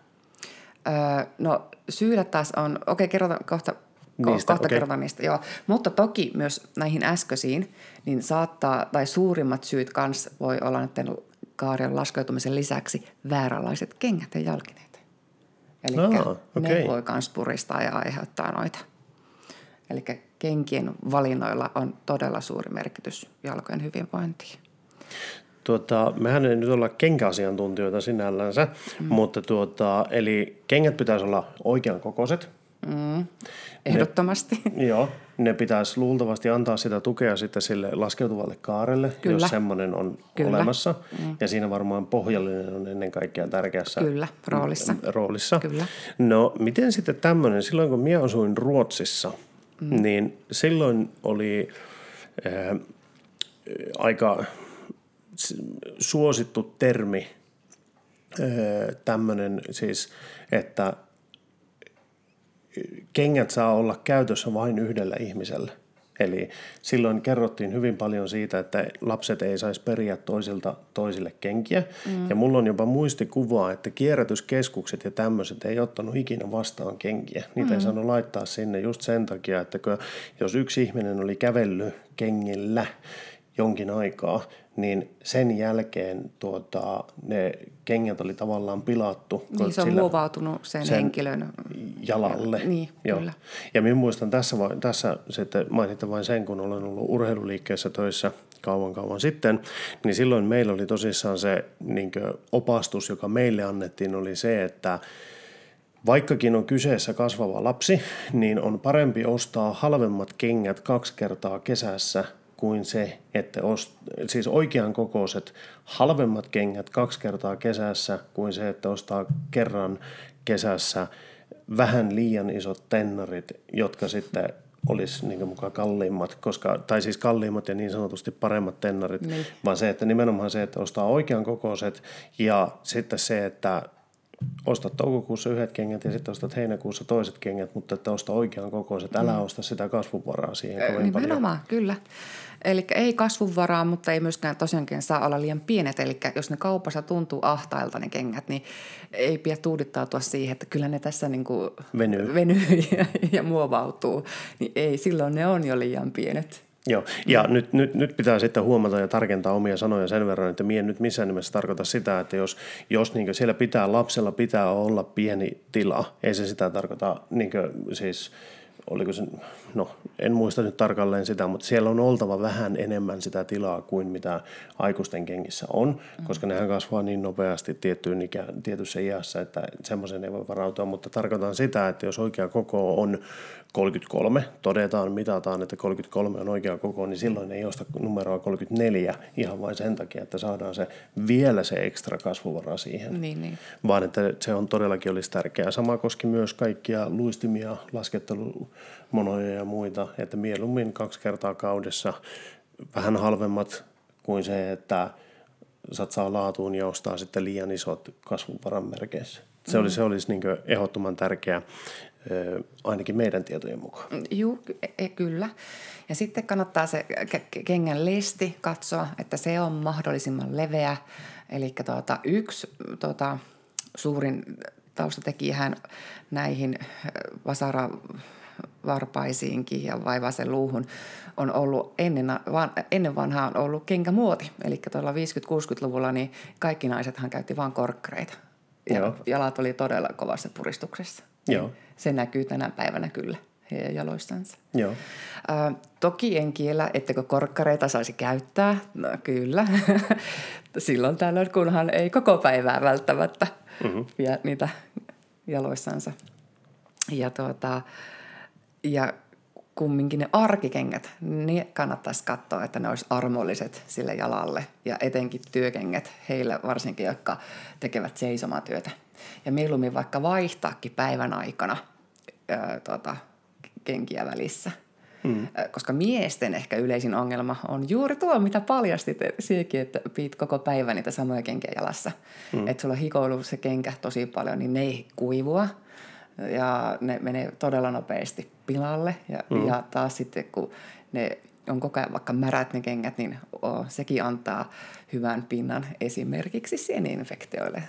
Öö, no syylät taas on, okei kerrotaan kohta, ko- Niistä, kohta okei. kerrotaan niistä, joo. Mutta toki myös näihin äskeisiin, niin saattaa, tai suurimmat syyt kans voi olla näiden kaarien laskeutumisen lisäksi vääränlaiset kengät ja jalkineet. Eli Aa, ne okei. voi kans puristaa ja aiheuttaa noita. Eli kenkien valinnoilla on todella suuri merkitys jalkojen hyvinvointiin. Tuota, mehän ei nyt olla kenkäasiantuntijoita sinällänsä, mm. mutta tuota, eli kengät pitäisi olla oikean kokoiset. Ehdottomasti. Joo, ne pitäisi luultavasti antaa sitä tukea sitten sille laskeutuvalle kaarelle, Kyllä. jos semmoinen on Kyllä. olemassa. Mm. Ja siinä varmaan pohjallinen on ennen kaikkea tärkeässä Kyllä, roolissa. roolissa. Kyllä. No miten sitten tämmöinen, silloin kun minä asuin Ruotsissa, mm. niin silloin oli äh, aika suosittu termi äh, tämmöinen siis, että kengät saa olla käytössä vain yhdellä ihmisellä. Eli silloin kerrottiin hyvin paljon siitä, että lapset ei saisi periä toisilta toisille kenkiä. Mm. Ja mulla on jopa muistikuvaa, että kierrätyskeskukset ja tämmöiset ei ottanut ikinä vastaan kenkiä. Niitä mm. ei saanut laittaa sinne just sen takia, että jos yksi ihminen oli kävellyt kengillä jonkin aikaa, niin sen jälkeen tuota, ne kengät oli tavallaan pilattu. Niin se on muovautunut sen, sen henkilön. jalalle. Niin, Joo. kyllä. Ja minä muistan tässä, tässä sitten mainitte vain sen, kun olen ollut urheiluliikkeessä töissä kauan kauan sitten, niin silloin meillä oli tosissaan se niin opastus, joka meille annettiin, oli se, että Vaikkakin on kyseessä kasvava lapsi, niin on parempi ostaa halvemmat kengät kaksi kertaa kesässä kuin se, että ost, siis oikean kokoiset halvemmat kengät kaksi kertaa kesässä kuin se, että ostaa kerran kesässä vähän liian isot tennarit, jotka sitten olisi niin mukaan kalliimmat, koska, tai siis kalliimmat ja niin sanotusti paremmat tennarit, Niin. vaan se, että nimenomaan se, että ostaa oikean kokoiset ja sitten se, että ostat toukokuussa yhdet kengät ja sitten ostat heinäkuussa toiset kengät, mutta että osta oikean kokoiset. Älä osta sitä kasvuvaraa siihen kovin paljon. Nimenomaan, kyllä. Eli ei kasvunvaraa, mutta ei myöskään tosiaankin saa olla liian pienet. Eli jos ne kaupassa tuntuu ahtailta ne kengät, niin ei pidä tuudittautua siihen, että kyllä ne tässä niin kuin Venyy. venyy ja, ja muovautuu. Niin ei, silloin ne on jo liian pienet. Joo, ja mm. nyt, nyt, nyt pitää sitten huomata ja tarkentaa omia sanoja sen verran, että mie en nyt missään nimessä tarkoita sitä, että jos, jos niin siellä pitää, lapsella pitää olla pieni tila, ei se sitä tarkoita, niin siis oliko se, no en muista nyt tarkalleen sitä, mutta siellä on oltava vähän enemmän sitä tilaa kuin mitä aikuisten kengissä on, mm. koska nehän kasvaa niin nopeasti tiettyyn ikä, tietyssä iässä, että semmoisen ei voi varautua, mutta tarkoitan sitä, että jos oikea koko on 33, todetaan, mitataan, että 33 on oikea koko, niin silloin ei osta numeroa 34 ihan vain sen takia, että saadaan se vielä se ekstra kasvuvara siihen. Niin, niin. Vaan että se on todellakin olisi tärkeää. Sama koski myös kaikkia luistimia, laskettelumonoja ja muita, että mieluummin kaksi kertaa kaudessa vähän halvemmat kuin se, että satsaa laatuun ja ostaa sitten liian isot kasvuvaran merkeissä. Se, oli, se olisi niin ehdottoman tärkeää, ainakin meidän tietojen mukaan. Joo, kyllä. Ja sitten kannattaa se ke- kengän lesti katsoa, että se on mahdollisimman leveä. Eli tuota, yksi tuota, suurin taustatekijähän näihin vasara varpaisiinkin ja vaivaisen luuhun on ollut ennen, van, ennen vanhaa on ollut kenkämuoti. Eli tuolla 50-60-luvulla niin kaikki naisethan käytti vain korkkareita. Ja Joo. jalat oli todella kovassa puristuksessa. Joo. Se näkyy tänä päivänä kyllä heidän jaloistansa. Joo. Ä, toki en kiellä, ettekö korkkareita saisi käyttää. No kyllä. Silloin tällöin, kunhan ei koko päivää välttämättä mm-hmm. vie niitä jaloissansa. Ja, tuota, ja kumminkin ne arkikengät, niin kannattaisi katsoa, että ne olisi armolliset sille jalalle. Ja etenkin työkengät heille varsinkin, jotka tekevät seisomatyötä. Ja mieluummin vaikka vaihtaakin päivän aikana ää, tuota, kenkiä välissä. Mm. Koska miesten ehkä yleisin ongelma on juuri tuo, mitä paljastit siihenkin, että piit koko päivän niitä samoja kenkiä jalassa. Mm. Että sulla on hikoillut se kenkä tosi paljon, niin ne ei kuivua ja ne menee todella nopeasti pilalle. Ja, mm. ja taas sitten, kun ne on koko ajan vaikka märät ne kengät, niin oh, sekin antaa hyvän pinnan esimerkiksi sieninfektioille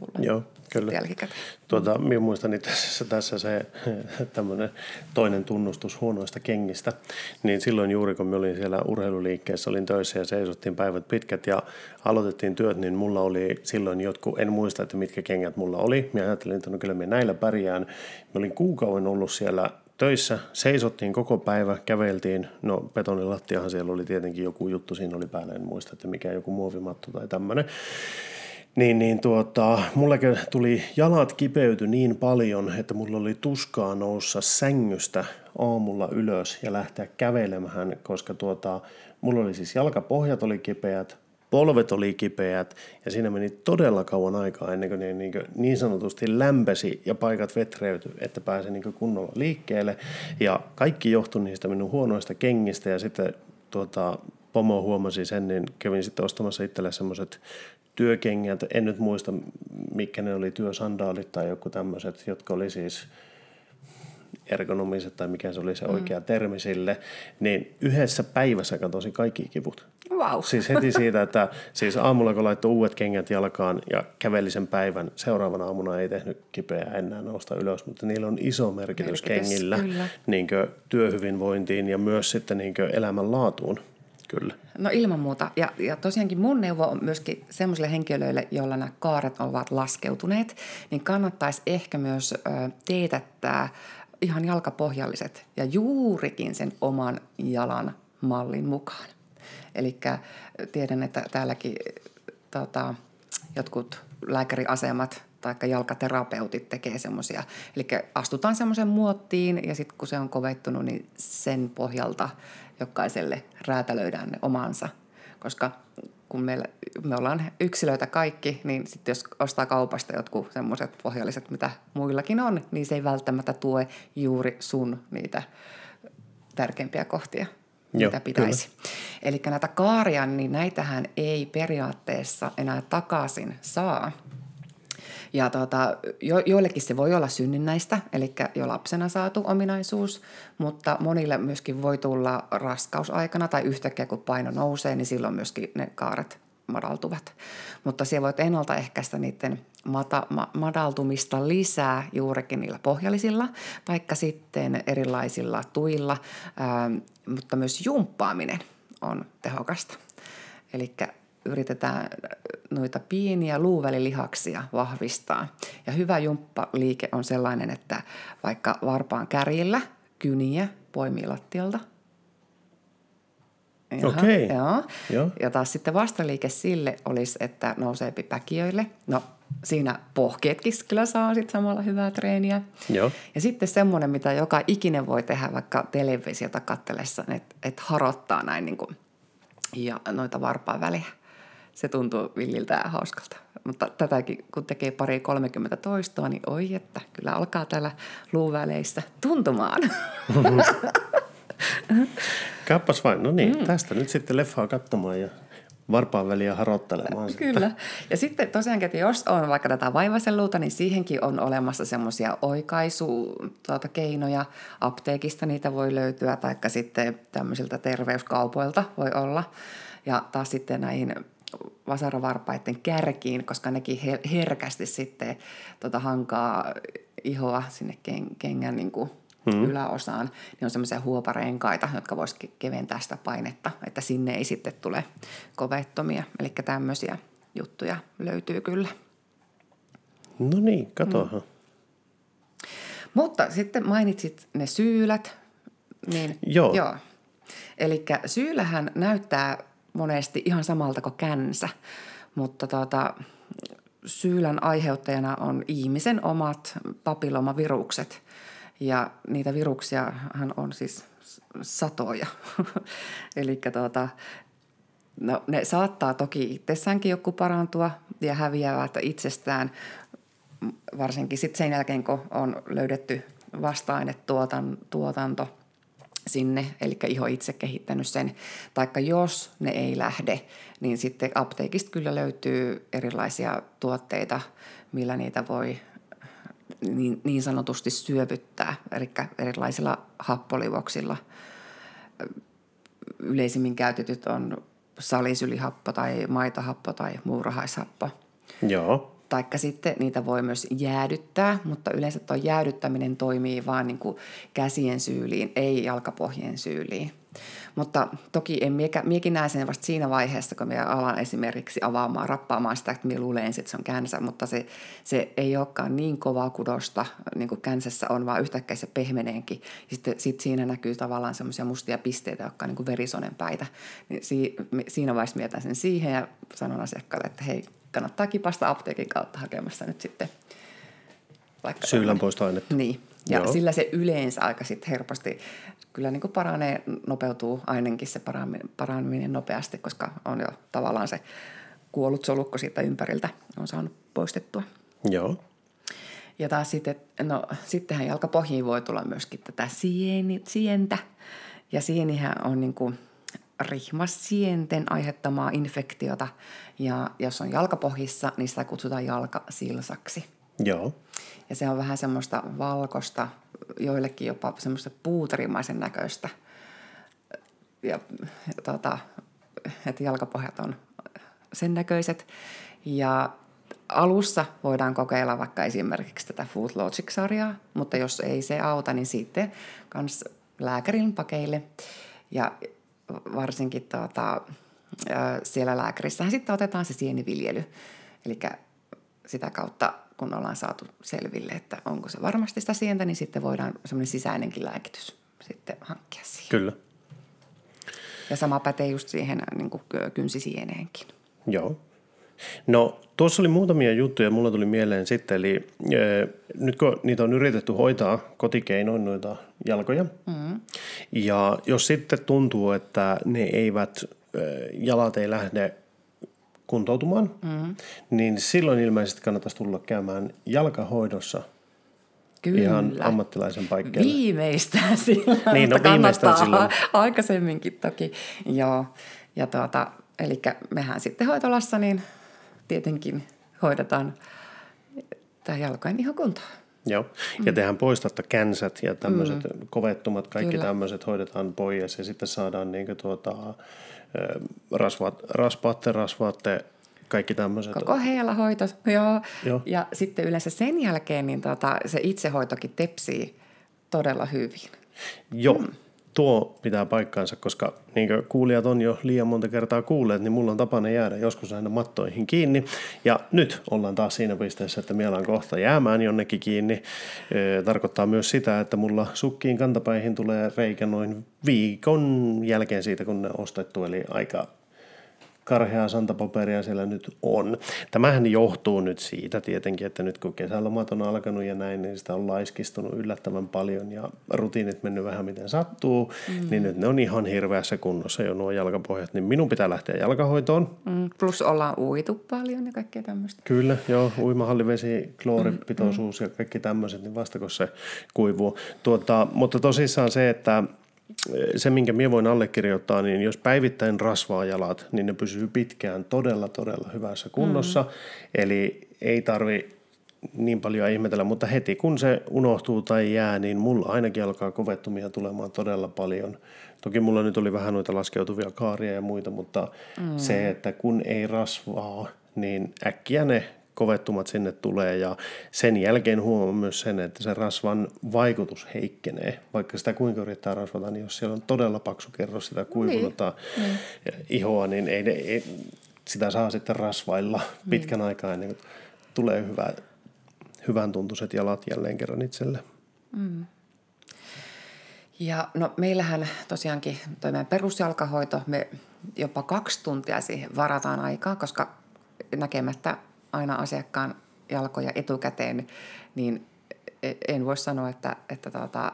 tulla Joo, kyllä. Tuota, minä muistan itse asiassa tässä se tämmöinen toinen tunnustus huonoista kengistä. Niin silloin juuri kun me olin siellä urheiluliikkeessä, olin töissä ja seisottiin päivät pitkät ja aloitettiin työt, niin mulla oli silloin jotkut, en muista, että mitkä kengät mulla oli. Minä ajattelin, että no kyllä me näillä pärjään. Mä olin kuukauden ollut siellä töissä, seisottiin koko päivä, käveltiin, no betonilattiahan siellä oli tietenkin joku juttu, siinä oli päällä, en muista, että mikä joku muovimatto tai tämmöinen. Niin, niin tuota, mulle tuli jalat kipeyty niin paljon, että mulla oli tuskaa noussa sängystä aamulla ylös ja lähteä kävelemään, koska tuota, mulla oli siis jalkapohjat oli kipeät, polvet oli kipeät ja siinä meni todella kauan aikaa ennen kuin niin, kuin niin sanotusti lämpesi ja paikat vetreytyi, että pääsi niin kunnolla liikkeelle. Ja kaikki johtui niistä minun huonoista kengistä ja sitten tuota, pomo huomasi sen, niin kävin sitten ostamassa itselle semmoiset työkengät, en nyt muista mikä ne oli, työsandaalit tai joku tämmöiset, jotka oli siis ergonomiset tai mikä se oli se mm. oikea termi sille, niin yhdessä päivässä katosi kaikki kivut. Wow. Siis heti siitä, että siis aamulla kun laittoi uudet kengät jalkaan ja käveli sen päivän, seuraavana aamuna ei tehnyt kipeää enää nousta ylös, mutta niillä on iso merkitys, merkitys kengillä niin työhyvinvointiin ja myös sitten niin elämänlaatuun. Kyllä. No ilman muuta. Ja, ja tosiaankin mun neuvo on myöskin semmoisille henkilöille, joilla nämä kaaret ovat laskeutuneet, niin kannattaisi ehkä myös ö, teetättää ihan jalkapohjalliset ja juurikin sen oman jalan mallin mukaan. Eli tiedän, että täälläkin tota, jotkut lääkäriasemat tai jalkaterapeutit tekee semmoisia. Eli astutaan semmoisen muottiin ja sitten kun se on kovettunut, niin sen pohjalta jokaiselle räätälöidään ne omansa. Koska kun meillä, me ollaan yksilöitä kaikki, niin sitten jos ostaa kaupasta jotkut semmoiset pohjalliset, mitä muillakin on, niin se ei välttämättä tue juuri sun niitä tärkeimpiä kohtia, Joo, mitä pitäisi. Eli näitä kaaria, niin näitähän ei periaatteessa enää takaisin saa – ja tuota, jo, joillekin se voi olla synnynnäistä, eli jo lapsena saatu ominaisuus, mutta monille myöskin voi tulla raskausaikana tai yhtäkkiä kun paino nousee, niin silloin myöskin ne kaaret madaltuvat. Mutta siellä voit ennaltaehkäistä niiden mata, ma, madaltumista lisää juurikin niillä pohjallisilla, vaikka sitten erilaisilla tuilla, ää, mutta myös jumppaaminen on tehokasta. Eli yritetään noita pieniä luuvälilihaksia vahvistaa. Ja hyvä jumppaliike on sellainen, että vaikka varpaan kärjillä kyniä poimii lattialta. Okei. Okay. Joo. Joo. Ja taas sitten vastaliike sille olisi, että nousee päkiöille. No siinä pohkeetkin kyllä saa sitten samalla hyvää treeniä. Joo. Ja sitten semmoinen, mitä joka ikinen voi tehdä vaikka televisiota katsellessa, että et harottaa näin niin kuin, ja noita varpaan väliä se tuntuu villiltä ja hauskalta. Mutta tätäkin, kun tekee pari 30 toistoa, niin oi että, kyllä alkaa täällä luuväleissä tuntumaan. Kappas vain, no niin, mm. tästä nyt sitten leffaa katsomaan ja varpaan väliä harottelemaan. Kyllä. Ja sitten tosiaankin, että jos on vaikka tätä vaivaselluuta, niin siihenkin on olemassa semmoisia oikaisukeinoja. Tuota, Apteekista niitä voi löytyä, taikka sitten tämmöisiltä terveyskaupoilta voi olla. Ja taas sitten näihin vasaravarpaiden kärkiin, koska nekin herkästi sitten tota hankaa ihoa sinne kengän niin kuin hmm. yläosaan, niin on semmoisia huoparenkaita, jotka voisivat keventää sitä painetta, että sinne ei sitten tule kovettomia. Eli tämmöisiä juttuja löytyy kyllä. No niin, katohan. Hmm. Mutta sitten mainitsit ne syylät. Niin, joo. joo. Eli syyllähän näyttää monesti ihan samalta kuin känsä, mutta tuota, syylän aiheuttajana on ihmisen omat papillomavirukset. Ja niitä viruksia hän on siis satoja. Eli tuota, no, ne saattaa toki itsessäänkin joku parantua ja häviävät itsestään, varsinkin sitten sen jälkeen, kun on löydetty vasta-ainetuotanto sinne, eli iho itse kehittänyt sen. Taikka jos ne ei lähde, niin sitten apteekista kyllä löytyy erilaisia tuotteita, millä niitä voi niin, niin sanotusti syövyttää, eli erilaisilla happolivoksilla. Yleisimmin käytetyt on salisylihappo tai maitohappo tai muurahaishappo. Joo. Taikka sitten niitä voi myös jäädyttää, mutta yleensä tuo jäädyttäminen toimii vain niin kuin käsien syyliin, ei jalkapohjien syyliin. Mutta toki en miekä, miekin näe sen vasta siinä vaiheessa, kun me alan esimerkiksi avaamaan, rappaamaan sitä, että minä luulen että se on känsä, mutta se, se ei olekaan niin kovaa kudosta, niin kuin känsässä on, vaan yhtäkkiä se pehmeneenkin. Sitten sit siinä näkyy tavallaan semmoisia mustia pisteitä, jotka on niin kuin verisonen päitä. Niin si, siinä vaiheessa mietän sen siihen ja sanon asiakkaalle, että hei, kannattaa kipasta apteekin kautta hakemassa nyt sitten vaikka Syylänpoistoainetta. Niin, ja Joo. sillä se yleensä aika sitten helposti kyllä niin kuin paranee, nopeutuu ainakin se paraneminen nopeasti, koska on jo tavallaan se kuollut solukko siitä ympäriltä on saanut poistettua. Joo. Ja taas sitten, no sittenhän jalkapohjiin voi tulla myöskin tätä sieni, sientä. Ja sienihän on niin kuin rihmassienten aiheuttamaa infektiota. Ja jos on jalkapohjissa, niin sitä kutsutaan jalkasilsaksi. Joo. Ja se on vähän semmoista valkosta, joillekin jopa semmoista puuterimaisen näköistä. Ja, ja tota, että jalkapohjat on sen näköiset. Ja alussa voidaan kokeilla vaikka esimerkiksi tätä Food Logic-sarjaa, mutta jos ei se auta, niin sitten kans lääkärin pakeille. Ja varsinkin tuota, siellä lääkärissähän sitten otetaan se sieniviljely. Eli sitä kautta, kun ollaan saatu selville, että onko se varmasti sitä sientä, niin sitten voidaan semmoinen sisäinenkin lääkitys sitten hankkia siihen. Kyllä. Ja sama pätee just siihen niin kuin kynsisieneenkin. Joo. No tuossa oli muutamia juttuja, mulla tuli mieleen sitten, eli e, nyt kun niitä on yritetty hoitaa kotikeinoin noita jalkoja, mm-hmm. ja jos sitten tuntuu, että ne eivät, e, jalat ei lähde kuntoutumaan, mm-hmm. niin silloin ilmeisesti kannattaisi tulla käymään jalkahoidossa Kyllä. ihan ammattilaisen paikkeelle. Viimeistään silloin, niin, no, viimeistään silloin. aikaisemminkin toki. Joo. Ja tuota, eli mehän sitten hoitolassa niin tietenkin hoidetaan tämä jalkojen ihan kuntoon. Joo, ja mm. tehän poistatte känsät ja tämmöiset mm. kovettumat, kaikki Kyllä. tämmöiset hoidetaan pois ja sitten saadaan niin tuota, rasvaat, raspaatte, rasvaatte, kaikki tämmöiset. Koko hoito, joo. joo. Ja sitten yleensä sen jälkeen niin tota, se itsehoitokin tepsii todella hyvin. Joo. Mm tuo pitää paikkaansa, koska niin kuin kuulijat on jo liian monta kertaa kuulleet, niin mulla on tapana jäädä joskus aina mattoihin kiinni. Ja nyt ollaan taas siinä pisteessä, että meillä on kohta jäämään jonnekin kiinni. Tarkoittaa myös sitä, että mulla sukkiin kantapäihin tulee reikä noin viikon jälkeen siitä, kun ne on ostettu, eli aika karheaa santapaperia siellä nyt on. Tämähän johtuu nyt siitä tietenkin, että nyt kun kesälomat on alkanut ja näin, niin sitä on laiskistunut yllättävän paljon ja rutiinit mennyt vähän miten sattuu, mm. niin nyt ne on ihan hirveässä kunnossa jo nuo jalkapohjat, niin minun pitää lähteä jalkahoitoon. Mm. Plus ollaan uitu paljon ja kaikkea tämmöistä. Kyllä, joo, uimahallivesi, klooripitoisuus mm. ja kaikki tämmöiset, niin vasta kun se kuivuu. Tuota, mutta tosissaan se, että se, minkä minä voin allekirjoittaa, niin jos päivittäin rasvaa jalat, niin ne pysyy pitkään todella, todella hyvässä kunnossa. Mm. Eli ei tarvi niin paljon ihmetellä, mutta heti kun se unohtuu tai jää, niin mulla ainakin alkaa kovettumia tulemaan todella paljon. Toki mulla nyt oli vähän noita laskeutuvia kaaria ja muita, mutta mm. se, että kun ei rasvaa, niin äkkiä ne kovettumat sinne tulee ja sen jälkeen huomaa myös sen, että se rasvan vaikutus heikkenee. Vaikka sitä kuinka yrittää rasvata, niin jos siellä on todella paksu kerros sitä kuivunutta niin. niin. ihoa, niin ei, ei, sitä saa sitten rasvailla niin. pitkän aikaa ennen kuin tulee hyvä, hyvän tuntuiset jalat jälleen kerran itselle. Mm. Ja no meillähän tosiaankin toi meidän perusjalkahoito, me jopa kaksi tuntia siihen varataan aikaa, koska näkemättä aina asiakkaan jalkoja etukäteen, niin en voi sanoa, että, että tuota,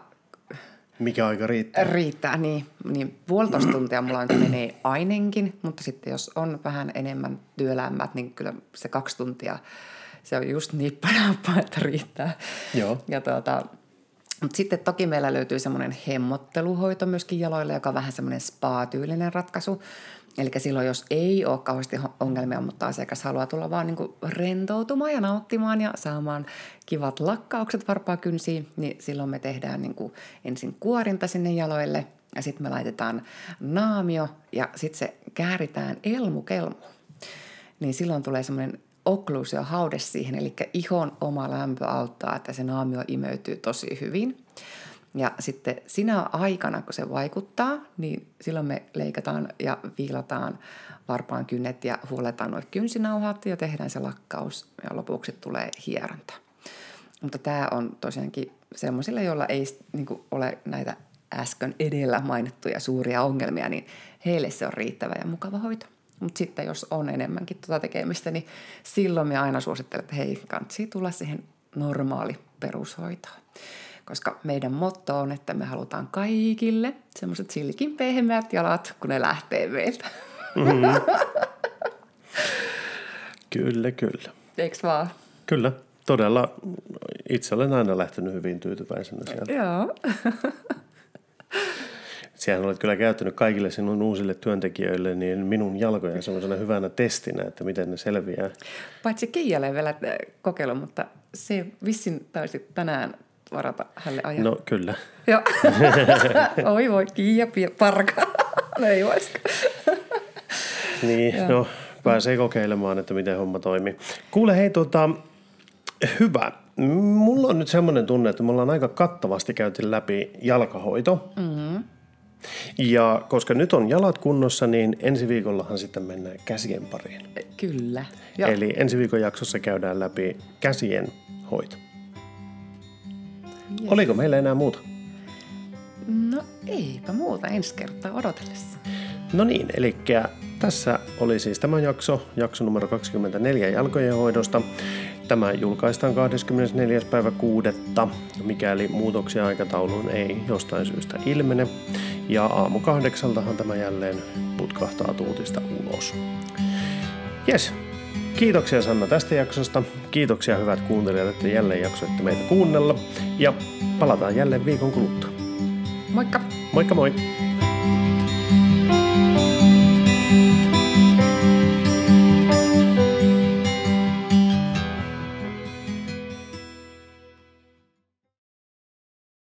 mikä aika riittää? Riittää, niin. niin puolitoista tuntia mulla nyt menee ainenkin, mutta sitten jos on vähän enemmän työlämmät, niin kyllä se kaksi tuntia, se on just nippanappa, että riittää. Joo. Ja tuota, Mutta sitten toki meillä löytyy semmoinen hemmotteluhoito myöskin jaloille, joka on vähän semmoinen spa-tyylinen ratkaisu. Eli silloin, jos ei ole kauheasti ongelmia, mutta asiakas haluaa tulla vaan niin rentoutumaan ja nauttimaan ja saamaan kivat lakkaukset varpaakynsiin, niin silloin me tehdään niin ensin kuorinta sinne jaloille ja sitten me laitetaan naamio ja sitten se kääritään elmukelmu. Niin silloin tulee semmoinen haude siihen, eli ihon oma lämpö auttaa, että se naamio imeytyy tosi hyvin. Ja sitten sinä aikana, kun se vaikuttaa, niin silloin me leikataan ja viilataan varpaan kynnet ja huoletaan nuo kynsinauhat ja tehdään se lakkaus ja lopuksi tulee hieronta. Mutta tämä on tosiaankin sellaisille, joilla ei niin ole näitä äsken edellä mainittuja suuria ongelmia, niin heille se on riittävä ja mukava hoito. Mutta sitten jos on enemmänkin tuota tekemistä, niin silloin me aina suosittelen, että hei, kansi tulla siihen normaali perushoitoon. Koska meidän motto on, että me halutaan kaikille semmoiset silkin pehmeät jalat, kun ne lähtee meiltä. Mm-hmm. kyllä, kyllä. Eikö vaan? Kyllä, todella. Itse olen aina lähtenyt hyvin tyytyväisenä sieltä. Joo. Sehän olet kyllä käyttänyt kaikille sinun uusille työntekijöille niin minun jalkojen semmoisena hyvänä testinä, että miten ne selviää. Paitsi Keijalle vielä äh, kokeilu, mutta se vissin taisi tänään varata hänelle ajan. No kyllä. Joo. Oi voi, Kiia parka. no ei voisiko. niin, Joo. no pääsee kokeilemaan, että miten homma toimii. Kuule hei, tota, hyvä. Mulla on nyt semmoinen tunne, että me ollaan aika kattavasti käyty läpi jalkahoito. Mm-hmm. Ja koska nyt on jalat kunnossa, niin ensi viikollahan sitten mennään käsien pariin. Kyllä. Joo. Eli ensi viikon jaksossa käydään läpi käsien hoito. Yes. Oliko meillä enää muuta? No eipä muuta ensi kertaa odotellessa. No niin, eli tässä oli siis tämä jakso, jakso numero 24 jalkojen hoidosta. Tämä julkaistaan 24. päivä 6. mikäli muutoksia aikatauluun ei jostain syystä ilmene. Ja aamu kahdeksaltahan tämä jälleen putkahtaa tuutista ulos. Yes, Kiitoksia Sanna tästä jaksosta. Kiitoksia hyvät kuuntelijat, että jälleen jaksoitte meitä kuunnella. Ja palataan jälleen viikon kuluttua. Moikka! Moikka moi!